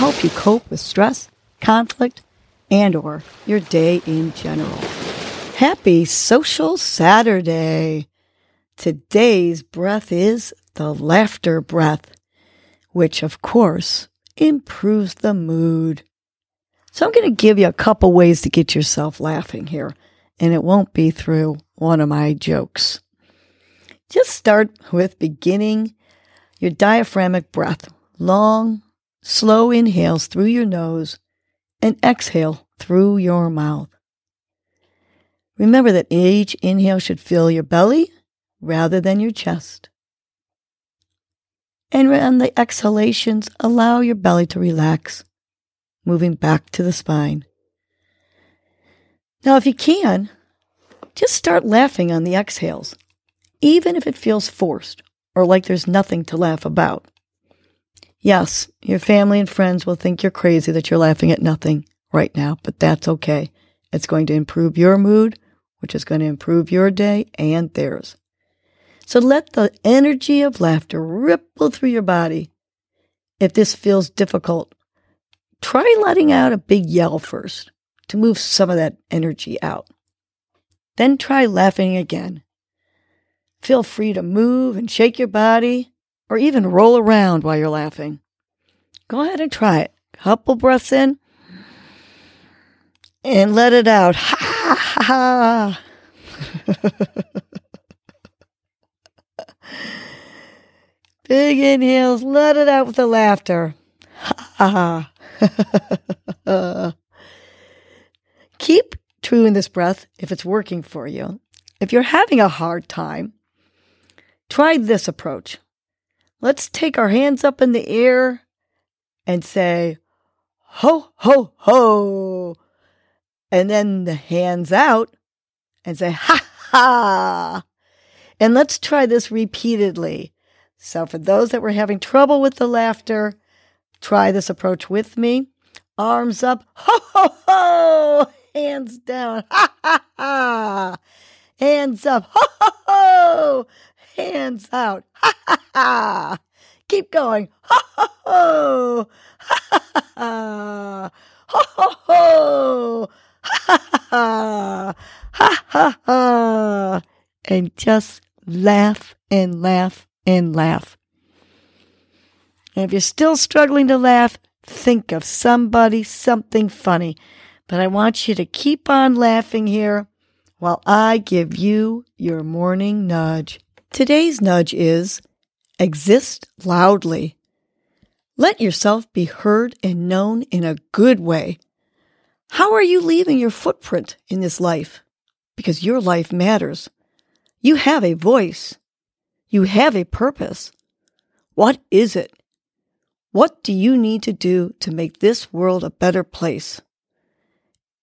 help you cope with stress, conflict, and or your day in general. Happy Social Saturday! Today's breath is the laughter breath, which of course improves the mood. So I'm going to give you a couple ways to get yourself laughing here, and it won't be through one of my jokes. Just start with beginning your diaphragmatic breath. Long, slow inhales through your nose and exhale through your mouth. Remember that each inhale should fill your belly rather than your chest. And on the exhalations, allow your belly to relax, moving back to the spine. Now, if you can, just start laughing on the exhales, even if it feels forced or like there's nothing to laugh about. Yes, your family and friends will think you're crazy that you're laughing at nothing right now, but that's okay. It's going to improve your mood, which is going to improve your day and theirs. So let the energy of laughter ripple through your body. If this feels difficult, try letting out a big yell first to move some of that energy out. Then try laughing again. Feel free to move and shake your body or even roll around while you're laughing. Go ahead and try it. Couple breaths in and let it out. Ha ha ha. Big inhales, let it out with the laughter. Ha ha. Keep true in this breath if it's working for you. If you're having a hard time, try this approach. Let's take our hands up in the air and say, ho, ho, ho. And then the hands out and say, ha, ha. And let's try this repeatedly. So, for those that were having trouble with the laughter, try this approach with me. Arms up, ho, ho, ho. Hands down, ha, ha, ha. Hands up, ho, ho, ho. Hands out, ha, ha, ha. Keep going, ho, ho, ho. Ha, ha, ha. Ho, ho, ho. Ha, ha, ha. Ha, ha, ha. And just laugh and laugh and laugh. And if you're still struggling to laugh, think of somebody, something funny. But I want you to keep on laughing here while I give you your morning nudge. Today's nudge is exist loudly. Let yourself be heard and known in a good way. How are you leaving your footprint in this life? Because your life matters. You have a voice. You have a purpose. What is it? What do you need to do to make this world a better place?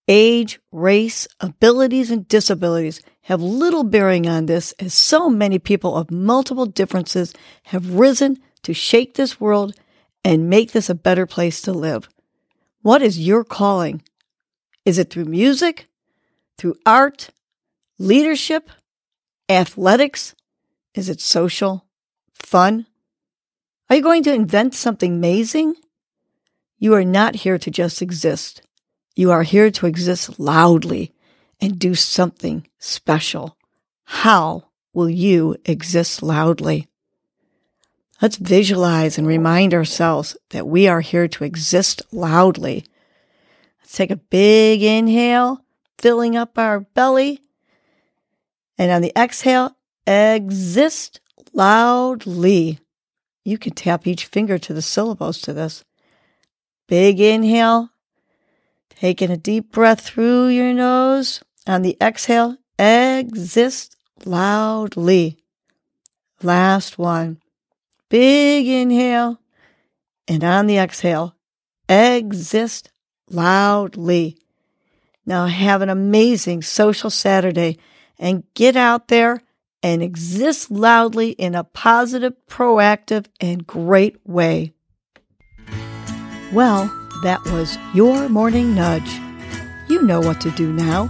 Age, race, abilities, and disabilities have little bearing on this as so many people of multiple differences have risen to shake this world and make this a better place to live. What is your calling? Is it through music, through art, leadership, Athletics? Is it social? Fun? Are you going to invent something amazing? You are not here to just exist. You are here to exist loudly and do something special. How will you exist loudly? Let's visualize and remind ourselves that we are here to exist loudly. Let's take a big inhale, filling up our belly and on the exhale, exist loudly. You can tap each finger to the syllables to this. Big inhale, taking a deep breath through your nose. On the exhale, exist loudly. Last one. Big inhale. And on the exhale, Exist loudly. Now have an amazing social Saturday and get out there and exist loudly in a positive, proactive, and great way. Well, that was your morning nudge. You know what to do now.